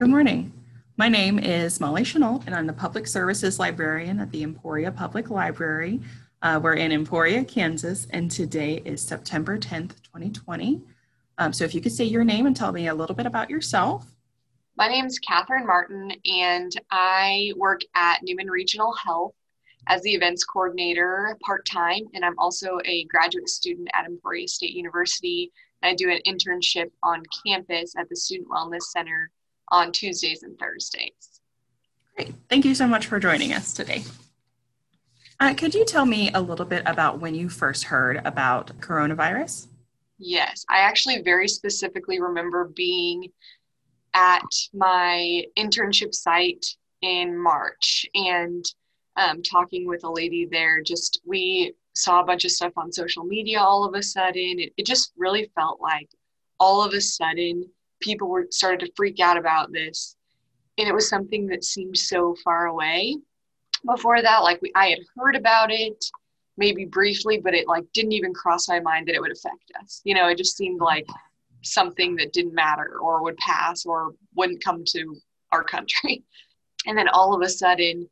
Good morning. My name is Molly Chenault, and I'm the Public Services Librarian at the Emporia Public Library. Uh, we're in Emporia, Kansas, and today is September 10th, 2020. Um, so if you could say your name and tell me a little bit about yourself. My name is Catherine Martin, and I work at Newman Regional Health as the events coordinator part time, and I'm also a graduate student at Emporia State University. I do an internship on campus at the Student Wellness Center on Tuesdays and Thursdays. Great. Thank you so much for joining us today. Uh, could you tell me a little bit about when you first heard about coronavirus? Yes, I actually very specifically remember being at my internship site in March and um, talking with a lady there. Just we saw a bunch of stuff on social media all of a sudden. It, it just really felt like all of a sudden people were started to freak out about this. And it was something that seemed so far away. Before that like we, i had heard about it maybe briefly but it like didn't even cross my mind that it would affect us. You know it just seemed like something that didn't matter or would pass or wouldn't come to our country. And then all of a sudden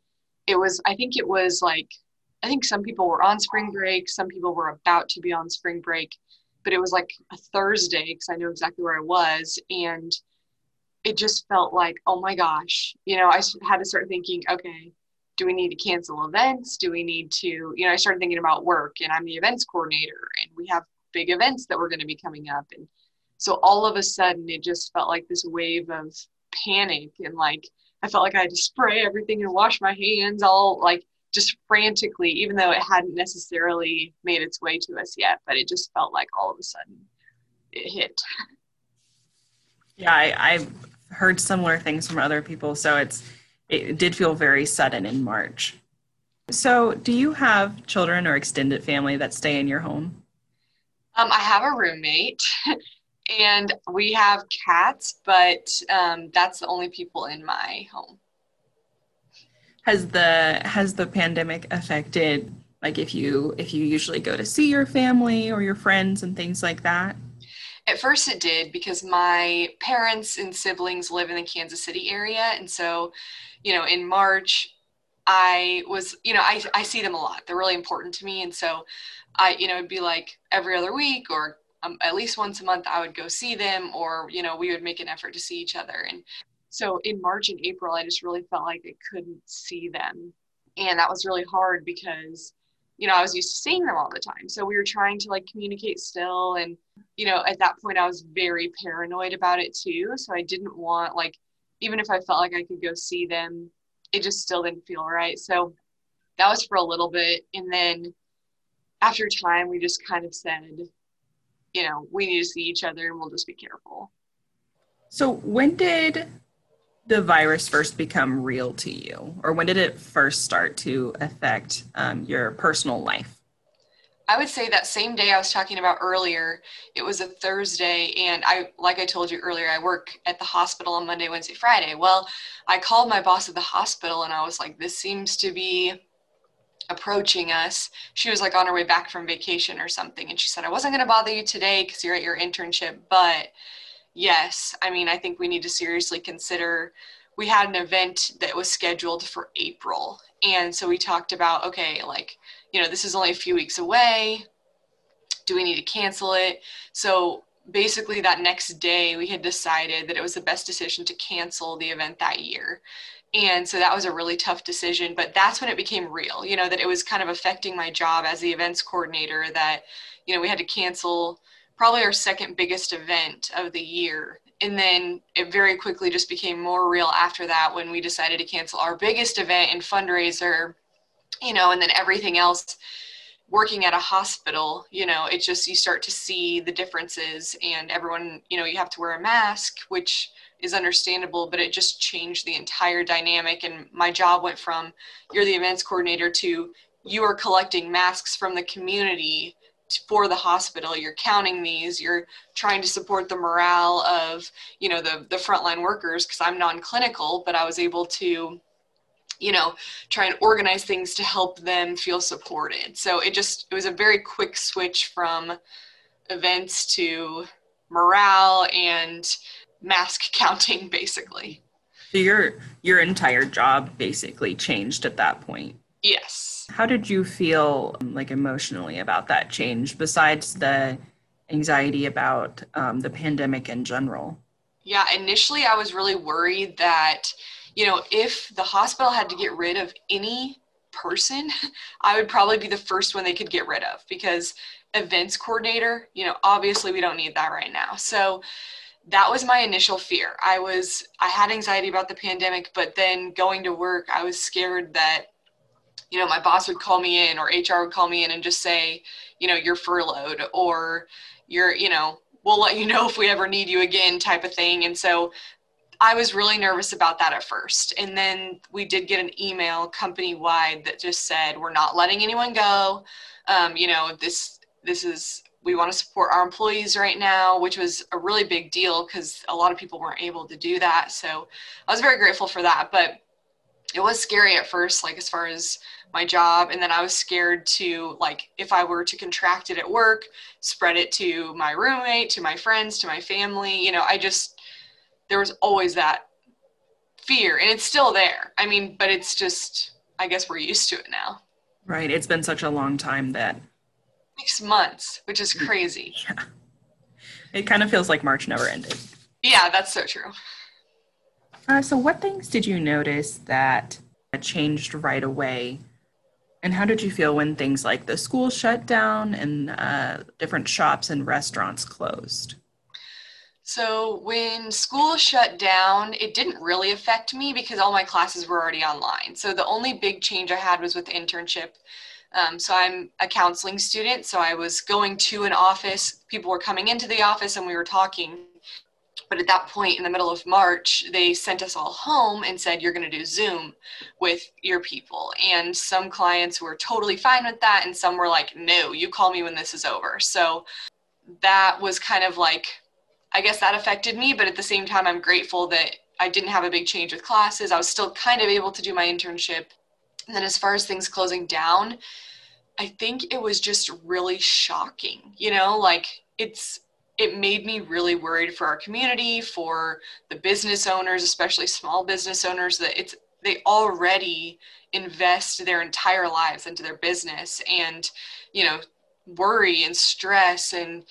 it was i think it was like i think some people were on spring break some people were about to be on spring break but it was like a Thursday because I knew exactly where I was. And it just felt like, oh my gosh, you know, I had to start thinking, okay, do we need to cancel events? Do we need to, you know, I started thinking about work and I'm the events coordinator and we have big events that were going to be coming up. And so all of a sudden it just felt like this wave of panic and like, I felt like I had to spray everything and wash my hands all like just frantically, even though it hadn't necessarily made its way to us yet, but it just felt like all of a sudden it hit. Yeah, I, I've heard similar things from other people, so it's it did feel very sudden in March. So, do you have children or extended family that stay in your home? Um, I have a roommate, and we have cats, but um, that's the only people in my home has the has the pandemic affected like if you if you usually go to see your family or your friends and things like that? At first it did because my parents and siblings live in the kansas city area and so you know in march i was you know i, I see them a lot. They're really important to me and so i you know it'd be like every other week or um, at least once a month i would go see them or you know we would make an effort to see each other. And so in March and April, I just really felt like I couldn't see them. And that was really hard because, you know, I was used to seeing them all the time. So we were trying to like communicate still. And, you know, at that point, I was very paranoid about it too. So I didn't want, like, even if I felt like I could go see them, it just still didn't feel right. So that was for a little bit. And then after time, we just kind of said, you know, we need to see each other and we'll just be careful. So when did the virus first become real to you, or when did it first start to affect um, your personal life? I would say that same day I was talking about earlier, it was a Thursday, and I, like I told you earlier, I work at the hospital on Monday, Wednesday, Friday. Well, I called my boss at the hospital, and I was like, "This seems to be approaching us." She was like on her way back from vacation or something, and she said, "I wasn't going to bother you today because you're at your internship, but." Yes, I mean, I think we need to seriously consider. We had an event that was scheduled for April. And so we talked about, okay, like, you know, this is only a few weeks away. Do we need to cancel it? So basically, that next day, we had decided that it was the best decision to cancel the event that year. And so that was a really tough decision, but that's when it became real, you know, that it was kind of affecting my job as the events coordinator that, you know, we had to cancel probably our second biggest event of the year. And then it very quickly just became more real after that when we decided to cancel our biggest event and fundraiser, you know, and then everything else working at a hospital, you know, it just, you start to see the differences and everyone, you know, you have to wear a mask, which is understandable, but it just changed the entire dynamic. And my job went from you're the events coordinator to you are collecting masks from the community for the hospital. You're counting these. You're trying to support the morale of you know the the frontline workers because i'm non-clinical but i was able to you know try and organize things to help them feel supported. So it just it was a very quick switch from events to morale and mask counting basically. So your your entire job basically changed at that point. Yes. How did you feel like emotionally about that change besides the anxiety about um, the pandemic in general? Yeah, initially I was really worried that, you know, if the hospital had to get rid of any person, I would probably be the first one they could get rid of because events coordinator, you know, obviously we don't need that right now. So that was my initial fear. I was I had anxiety about the pandemic, but then going to work, I was scared that you know, my boss would call me in or HR would call me in and just say, you know, you're furloughed or you're, you know, we'll let you know if we ever need you again type of thing. And so I was really nervous about that at first. And then we did get an email company wide that just said, we're not letting anyone go. Um, you know, this, this is, we want to support our employees right now, which was a really big deal because a lot of people weren't able to do that. So I was very grateful for that. But it was scary at first, like as far as my job and then i was scared to like if i were to contract it at work spread it to my roommate to my friends to my family you know i just there was always that fear and it's still there. I mean but it's just i guess we're used to it now. Right it's been such a long time that six months which is crazy. yeah. it kind of feels like march never ended. Yeah that's so true uh, so what things did you notice that changed right away and how did you feel when things like the school shut down and uh, different shops and restaurants closed? So, when school shut down, it didn't really affect me because all my classes were already online. So, the only big change I had was with internship. Um, so, I'm a counseling student. So, I was going to an office, people were coming into the office, and we were talking but at that point in the middle of March, they sent us all home and said, You're going to do Zoom with your people. And some clients were totally fine with that. And some were like, No, you call me when this is over. So that was kind of like, I guess that affected me. But at the same time, I'm grateful that I didn't have a big change with classes. I was still kind of able to do my internship. And then as far as things closing down, I think it was just really shocking. You know, like it's it made me really worried for our community, for the business owners, especially small business owners, that it's they already invest their entire lives into their business and you know worry and stress and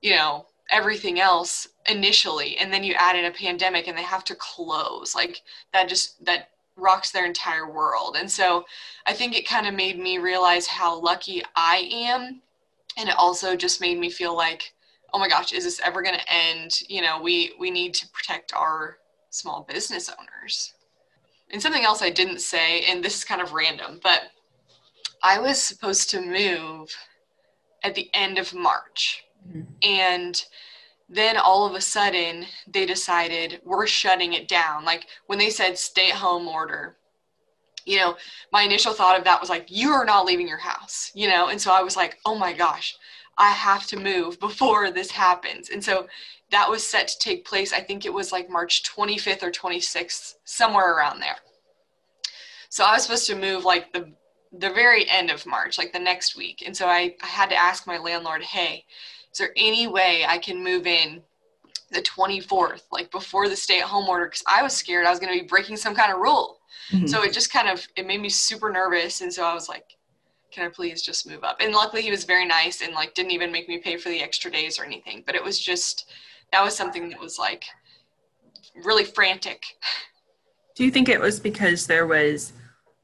you know everything else initially. And then you add in a pandemic and they have to close. Like that just that rocks their entire world. And so i think it kind of made me realize how lucky i am. And it also just made me feel like oh my gosh, is this ever going to end? You know, we we need to protect our small business owners. And something else I didn't say, and this is kind of random, but I was supposed to move at the end of March. Mm-hmm. And then all of a sudden they decided we're shutting it down. Like when they said stay at home order, you know, my initial thought of that was like, you are not leaving your house, you know? And so I was like, oh my gosh, I have to move before this happens. And so that was set to take place, I think it was like March 25th or 26th, somewhere around there. So I was supposed to move like the the very end of March, like the next week. And so I, I had to ask my landlord, hey, is there any way I can move in the 24th, like before the stay at home order? Because I was scared I was going to be breaking some kind of rule. Mm-hmm. So it just kind of, it made me super nervous. And so I was like, can I please just move up? And luckily he was very nice and like didn't even make me pay for the extra days or anything. But it was just that was something that was like really frantic. Do you think it was because there was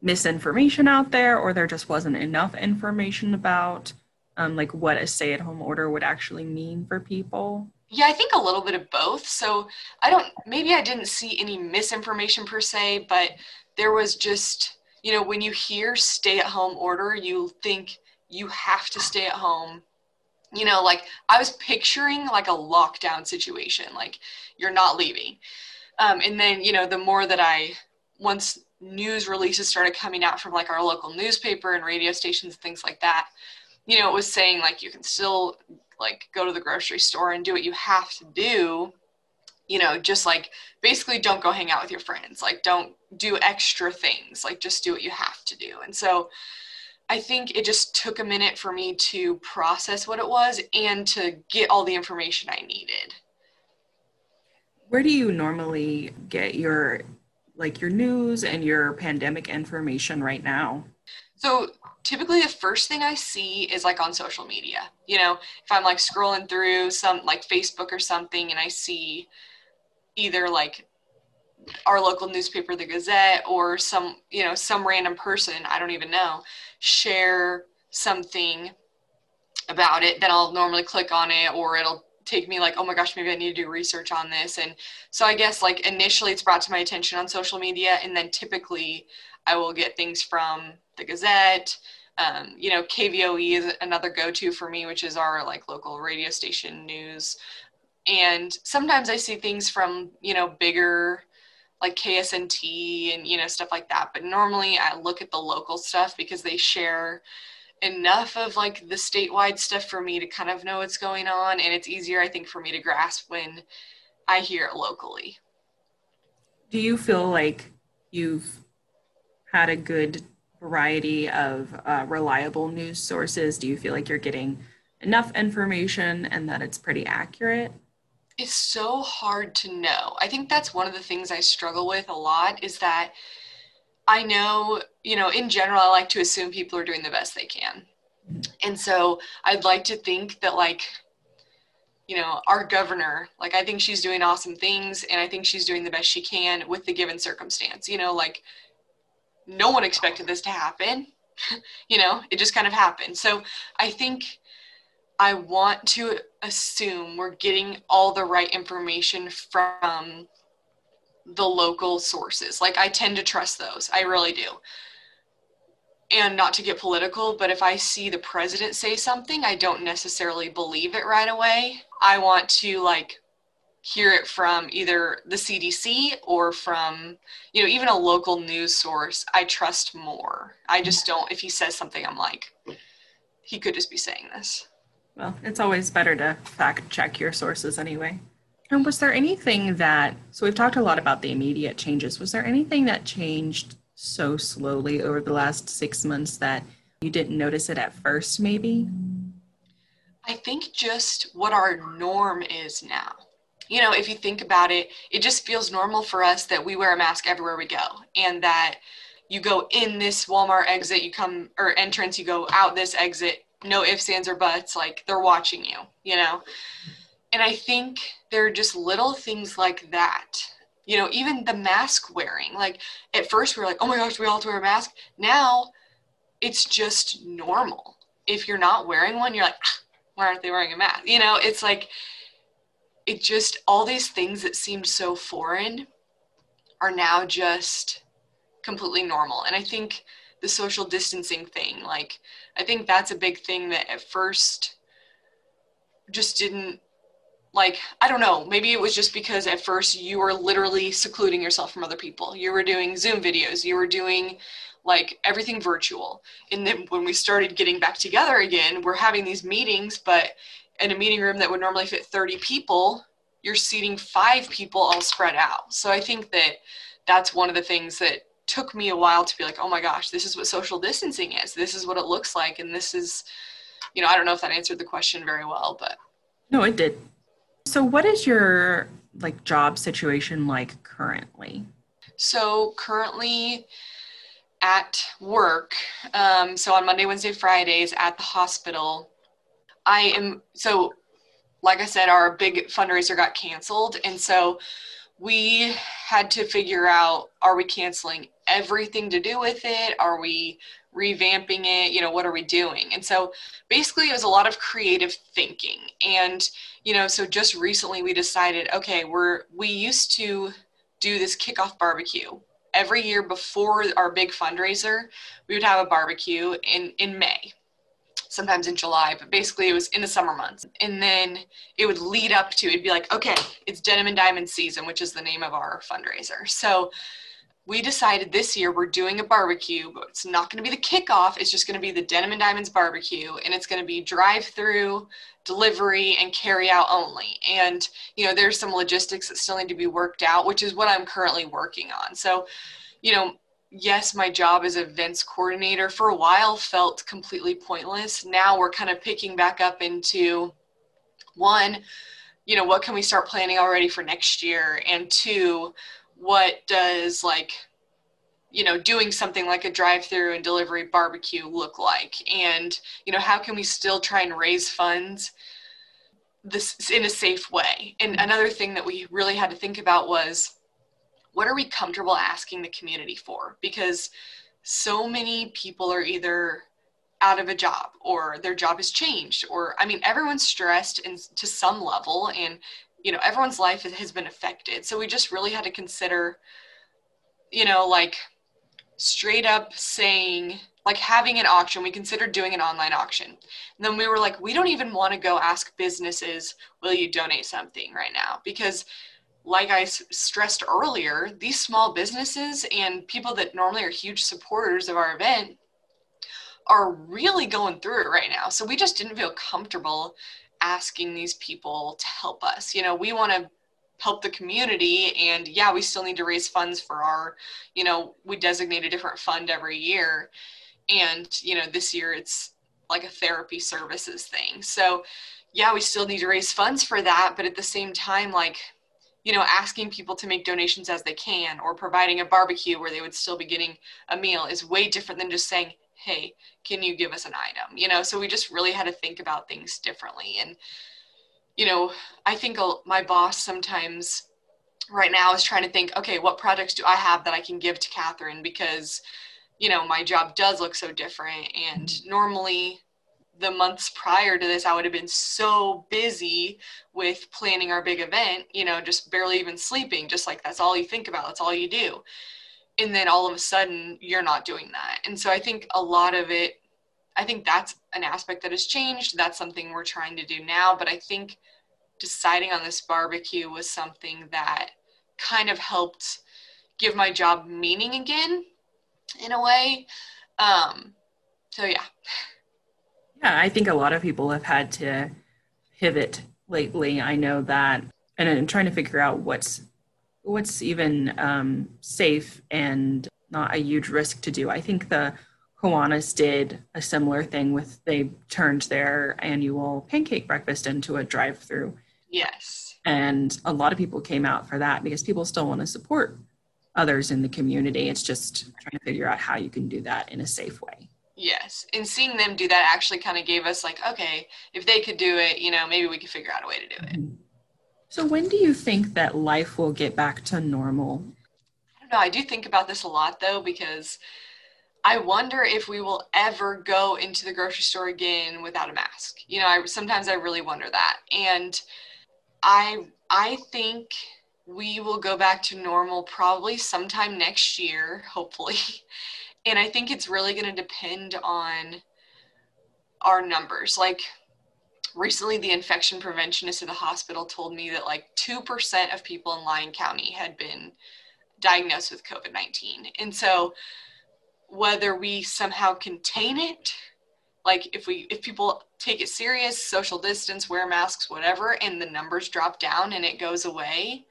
misinformation out there or there just wasn't enough information about um, like what a stay-at-home order would actually mean for people? Yeah, I think a little bit of both. So I don't maybe I didn't see any misinformation per se, but there was just you know, when you hear stay at home order, you think you have to stay at home. You know, like I was picturing like a lockdown situation, like you're not leaving. Um, and then, you know, the more that I, once news releases started coming out from like our local newspaper and radio stations and things like that, you know, it was saying like you can still like go to the grocery store and do what you have to do you know, just like basically don't go hang out with your friends. Like don't do extra things. Like just do what you have to do. And so I think it just took a minute for me to process what it was and to get all the information I needed. Where do you normally get your like your news and your pandemic information right now? So typically the first thing I see is like on social media. You know, if I'm like scrolling through some like Facebook or something and I see either like our local newspaper, the Gazette, or some, you know, some random person, I don't even know, share something about it, then I'll normally click on it or it'll take me like, oh my gosh, maybe I need to do research on this. And so I guess like initially it's brought to my attention on social media, and then typically I will get things from the Gazette. Um, you know, KVOE is another go-to for me, which is our like local radio station news. And sometimes I see things from you know bigger like KSNT and you know stuff like that. But normally I look at the local stuff because they share enough of like the statewide stuff for me to kind of know what's going on and it's easier I think for me to grasp when I hear it locally. Do you feel like you've had a good variety of uh, reliable news sources? Do you feel like you're getting enough information and that it's pretty accurate? It's so hard to know. I think that's one of the things I struggle with a lot is that I know, you know, in general, I like to assume people are doing the best they can. And so I'd like to think that, like, you know, our governor, like, I think she's doing awesome things and I think she's doing the best she can with the given circumstance. You know, like, no one expected this to happen. you know, it just kind of happened. So I think I want to assume we're getting all the right information from the local sources. Like I tend to trust those. I really do. And not to get political, but if I see the president say something, I don't necessarily believe it right away. I want to like hear it from either the CDC or from, you know, even a local news source. I trust more. I just don't, if he says something, I'm like, he could just be saying this. Well, it's always better to fact check your sources anyway. And was there anything that, so we've talked a lot about the immediate changes. Was there anything that changed so slowly over the last six months that you didn't notice it at first, maybe? I think just what our norm is now. You know, if you think about it, it just feels normal for us that we wear a mask everywhere we go and that you go in this Walmart exit, you come or entrance, you go out this exit, no ifs, ands, or buts, like they're watching you, you know? And I think there are just little things like that. You know, even the mask wearing. Like at first we were like, oh my gosh, we all have to wear a mask. Now it's just normal. If you're not wearing one, you're like, ah, why aren't they wearing a mask? You know, it's like, it just, all these things that seemed so foreign are now just completely normal. And I think the social distancing thing, like, I think that's a big thing that at first just didn't like i don't know maybe it was just because at first you were literally secluding yourself from other people. You were doing zoom videos you were doing like everything virtual. And then when we started getting back together again we're having these meetings but in a meeting room that would normally fit 30 people you're seating five people all spread out. So i think that that's one of the things that took me a while to be like oh my gosh this is what social distancing is this is what it looks like and this is you know i don't know if that answered the question very well but no it did so, what is your like job situation like currently? So, currently at work, um, so on Monday, Wednesday, Fridays at the hospital, I am so like I said, our big fundraiser got canceled. And so we had to figure out are we canceling everything to do with it? Are we revamping it? You know, what are we doing? And so basically, it was a lot of creative thinking. And, you know, so just recently we decided okay, we're, we used to do this kickoff barbecue every year before our big fundraiser. We would have a barbecue in, in May sometimes in July, but basically it was in the summer months. And then it would lead up to, it'd be like, okay, it's Denim and Diamond season, which is the name of our fundraiser. So we decided this year we're doing a barbecue, but it's not going to be the kickoff. It's just going to be the Denim and Diamonds barbecue, and it's going to be drive-through, delivery, and carry-out only. And you know, there's some logistics that still need to be worked out, which is what I'm currently working on. So, you know, yes, my job as events coordinator for a while felt completely pointless. Now we're kind of picking back up into one, you know, what can we start planning already for next year? And two, what does like you know doing something like a drive through and delivery barbecue look like and you know how can we still try and raise funds this in a safe way and another thing that we really had to think about was what are we comfortable asking the community for? Because so many people are either out of a job or their job has changed or i mean everyone's stressed and to some level and you know everyone's life has been affected. So we just really had to consider you know like straight up saying like having an auction. We considered doing an online auction. And then we were like we don't even want to go ask businesses will you donate something right now? Because like i stressed earlier these small businesses and people that normally are huge supporters of our event are really going through it right now. So we just didn't feel comfortable asking these people to help us. You know we want to help the community and yeah we still need to raise funds for our you know we designate a different fund every year. And you know this year it's like a therapy services thing. So yeah we still need to raise funds for that but at the same time like you know asking people to make donations as they can or providing a barbecue where they would still be getting a meal is way different than just saying hey can you give us an item you know so we just really had to think about things differently and you know, I think my boss sometimes right now is trying to think, okay, what projects do I have that I can give to Catherine because, you know, my job does look so different. And mm-hmm. normally the months prior to this, I would have been so busy with planning our big event, you know, just barely even sleeping, just like that's all you think about, that's all you do. And then all of a sudden, you're not doing that. And so I think a lot of it I think that's an aspect that has changed. That's something we're trying to do now. But I think deciding on this barbecue was something that kind of helped give my job meaning again in a way. Um, so, yeah. Yeah, I think a lot of people have had to pivot lately. I know that, and I'm trying to figure out what's what's even um, safe and not a huge risk to do. I think the Kiwanis did a similar thing with they turned their annual pancake breakfast into a drive-through. Yes. And a lot of people came out for that because people still want to support others in the community. It's just trying to figure out how you can do that in a safe way. Yes. And seeing them do that actually kind of gave us like, okay, if they could do it, you know, maybe we could figure out a way to do it. Mm-hmm. So when do you think that life will get back to normal? I don't know. I do think about this a lot though because I wonder if we will ever go into the grocery store again without a mask. You know, I sometimes I really wonder that. And I I think we will go back to normal probably sometime next year, hopefully. And I think it's really going to depend on our numbers. Like recently the infection preventionist at the hospital told me that like 2% of people in Lyon County had been diagnosed with COVID-19. And so whether we somehow contain it like if we if people take it serious social distance wear masks whatever and the numbers drop down and it goes away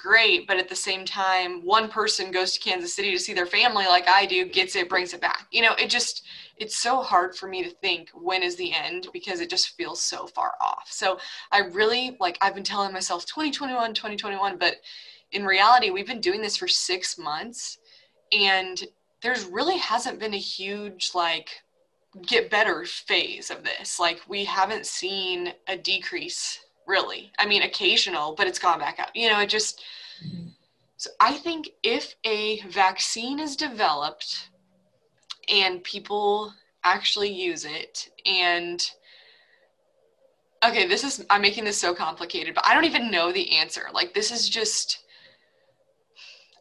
great but at the same time one person goes to kansas city to see their family like i do gets it brings it back you know it just it's so hard for me to think when is the end because it just feels so far off so i really like i've been telling myself 2021 2021 but in reality we've been doing this for six months and there's really hasn't been a huge like get better phase of this. Like we haven't seen a decrease really. I mean, occasional, but it's gone back up. You know, it just. So I think if a vaccine is developed and people actually use it and okay this is i'm making this so complicated but i don't even know the answer like this is just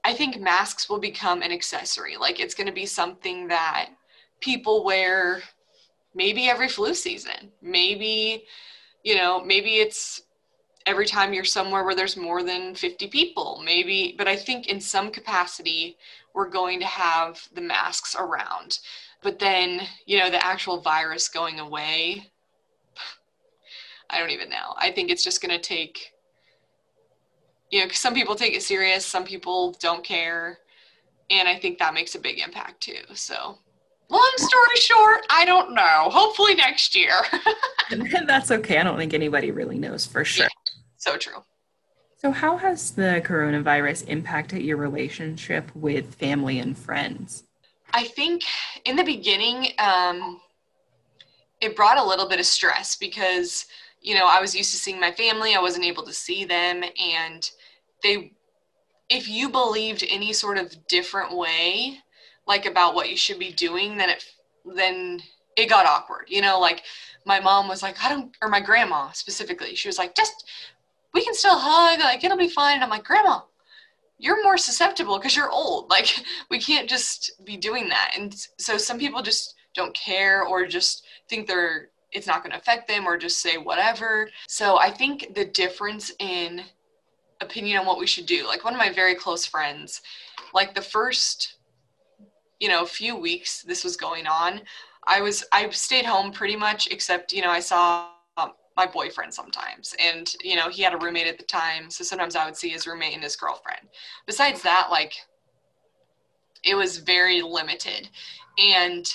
I think masks will become an accessory. Like it's going to be something that people wear maybe every flu season. Maybe, you know, maybe it's every time you're somewhere where there's more than 50 people. Maybe, but I think in some capacity, we're going to have the masks around. But then, you know, the actual virus going away, I don't even know. I think it's just going to take you know, some people take it serious, some people don't care. And I think that makes a big impact too. So, long story short, I don't know. Hopefully next year. That's okay. I don't think anybody really knows for sure. Yeah, so true. So, how has the coronavirus impacted your relationship with family and friends? I think in the beginning, um, it brought a little bit of stress because, you know, I was used to seeing my family, I wasn't able to see them, and they, if you believed any sort of different way, like about what you should be doing, then it, then it got awkward. You know, like my mom was like, I don't, or my grandma specifically, she was like, just we can still hug, like it'll be fine. And I'm like, Grandma, you're more susceptible because you're old. Like we can't just be doing that. And so some people just don't care or just think they're it's not going to affect them or just say whatever. So I think the difference in opinion on what we should do, like one of my very close friends, like the first you know a few weeks this was going on, I was I stayed home pretty much except you know I saw um, my boyfriend sometimes. And, you know, he had a roommate at the time. So sometimes I would see his roommate and his girlfriend. Besides that, like, it was very limited. And,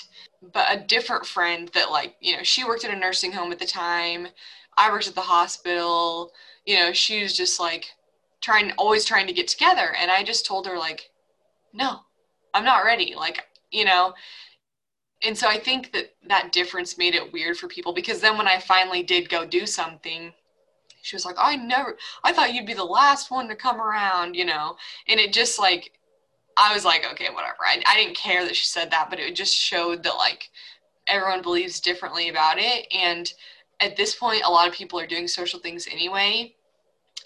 but a different friend that, like, you know, she worked in a nursing home at the time. I worked at the hospital. You know, she was just like trying, always trying to get together. And I just told her, like, no, I'm not ready. Like, you know, and so I think that that difference made it weird for people because then when I finally did go do something, she was like, I never, I thought you'd be the last one to come around, you know? And it just like, I was like, okay, whatever. I, I didn't care that she said that, but it just showed that like everyone believes differently about it. And at this point, a lot of people are doing social things anyway.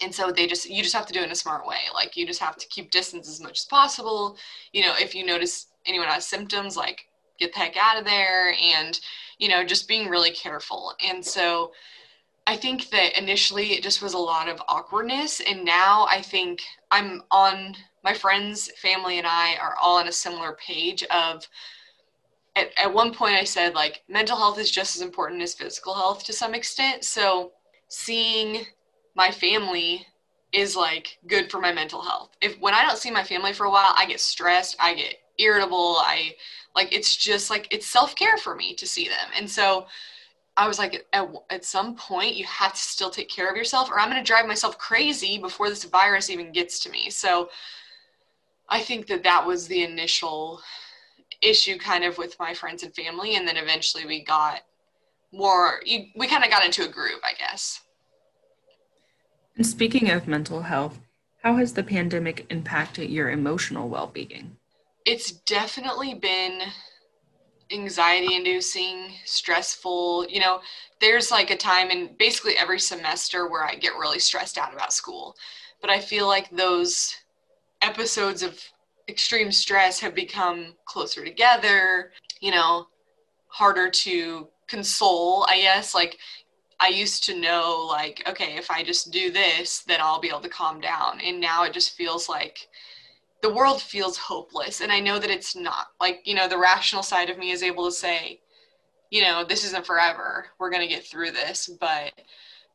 And so they just, you just have to do it in a smart way. Like you just have to keep distance as much as possible. You know, if you notice anyone has symptoms, like get the heck out of there and you know just being really careful and so i think that initially it just was a lot of awkwardness and now i think i'm on my friends family and i are all on a similar page of at, at one point i said like mental health is just as important as physical health to some extent so seeing my family is like good for my mental health. If when i don't see my family for a while i get stressed i get irritable i like it's just like it's self-care for me to see them. And so i was like at, at some point you have to still take care of yourself or i'm going to drive myself crazy before this virus even gets to me. So i think that that was the initial issue kind of with my friends and family and then eventually we got more you, we kind of got into a group i guess and speaking of mental health how has the pandemic impacted your emotional well-being it's definitely been anxiety inducing, stressful. You know, there's like a time in basically every semester where I get really stressed out about school. But I feel like those episodes of extreme stress have become closer together, you know, harder to console, I guess. Like, I used to know, like, okay, if I just do this, then I'll be able to calm down. And now it just feels like the world feels hopeless. And i know that it's not like you know the rational side of me is able to say you know this isn't forever. We're going to get through this. But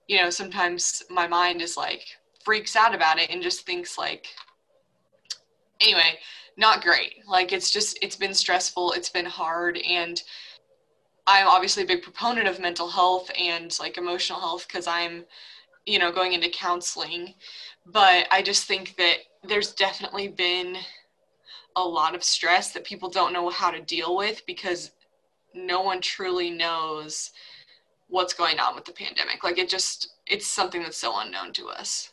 you know sometimes my mind is like freaks out about it and just thinks like anyway not great. Like it's just it's been stressful. It's been hard. And i'm obviously a big proponent of mental health and like emotional health because i'm you know going into counseling but i just think that there's definitely been a lot of stress that people don't know how to deal with because no one truly knows what's going on with the pandemic. Like it just it's something that's so unknown to us.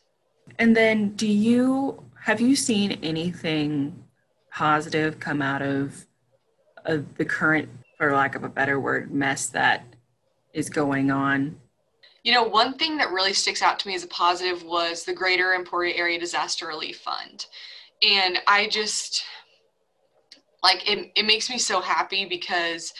And then do you have you seen anything positive come out of of the current for lack of a better word mess that is going on you know, one thing that really sticks out to me as a positive was the Greater Emporia Area Disaster Relief Fund. And I just, like, it, it makes me so happy because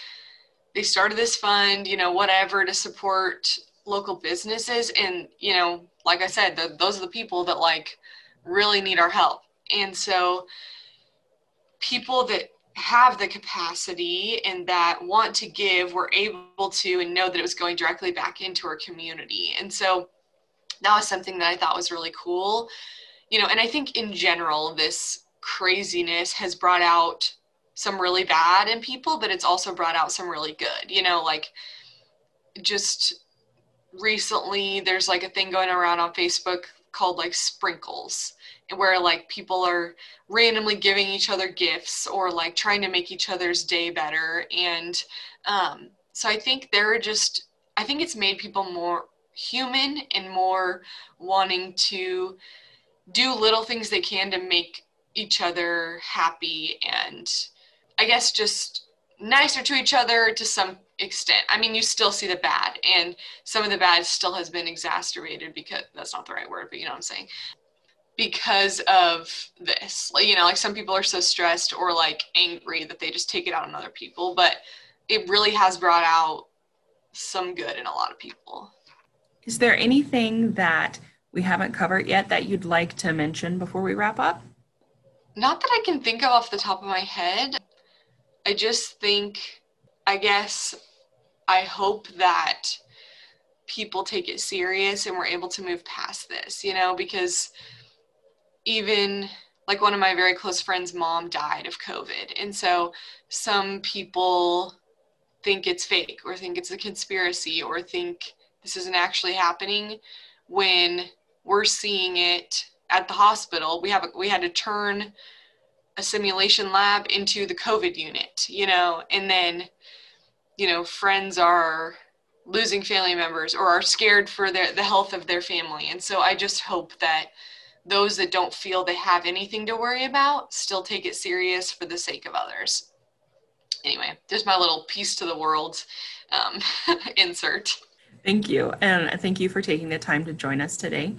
they started this fund, you know, whatever, to support local businesses. And, you know, like I said, the, those are the people that, like, really need our help. And so, people that have the capacity and that want to give were able to and know that it was going directly back into our community. And so that was something that I thought was really cool. You know, and I think in general, this craziness has brought out some really bad in people, but it's also brought out some really good. You know, like just recently, there's like a thing going around on Facebook called like sprinkles where like people are randomly giving each other gifts or like trying to make each other's day better and um, so i think there are just i think it's made people more human and more wanting to do little things they can to make each other happy and i guess just nicer to each other to some extent. I mean, you still see the bad, and some of the bad still has been exacerbated because that's not the right word, but you know what I'm saying. Because of this, like, you know, like some people are so stressed or like angry that they just take it out on other people, but it really has brought out some good in a lot of people. Is there anything that we haven't covered yet that you'd like to mention before we wrap up? Not that I can think of off the top of my head. I just think, I guess, I hope that people take it serious and we're able to move past this, you know, because even like one of my very close friends' mom died of COVID. And so some people think it's fake or think it's a conspiracy or think this isn't actually happening when we're seeing it at the hospital. We have we had to turn a simulation lab into the COVID unit, you know, and then, you know, friends are losing family members or are scared for their, the health of their family. And so I just hope that those that don't feel they have anything to worry about still take it serious for the sake of others. Anyway, just my little piece to the world um, insert. Thank you. And thank you for taking the time to join us today.